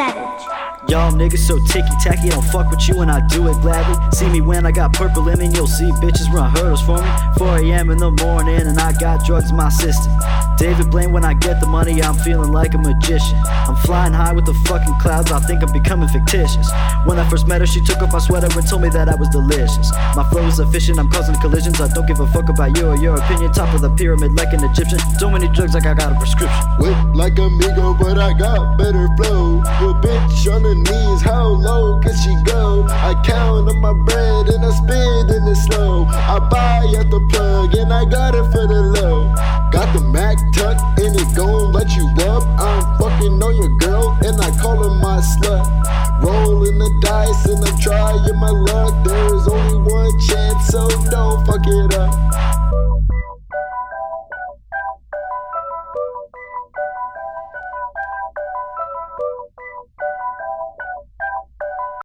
Y'all niggas so ticky tacky, I don't fuck with you and I do it gladly. See me when I got purple in me, you'll see bitches run hurdles for me. 4 a.m. in the morning and I got drugs in my system. David Blaine, when I get the money, I'm feeling like a magician. I'm flying high with the fucking clouds, I think I'm becoming fictitious. When I first met her, she took off my sweater and told me that I was delicious. My flow is efficient, I'm causing collisions. I don't give a fuck about you or your opinion. Top of the pyramid like an Egyptian. So many drugs like I got a prescription. Whip like amigo, but I got better flow. Your bitch on her knees, how low can she go? I count on my bread and I spend in it slow. I buy at the plug and I got it for the low. Got the Mac tuck and it gon' let you up. I'm fucking on your girl and I call her my slut. Rolling the dice and I'm trying my luck. There's only one chance, so don't fuck it up.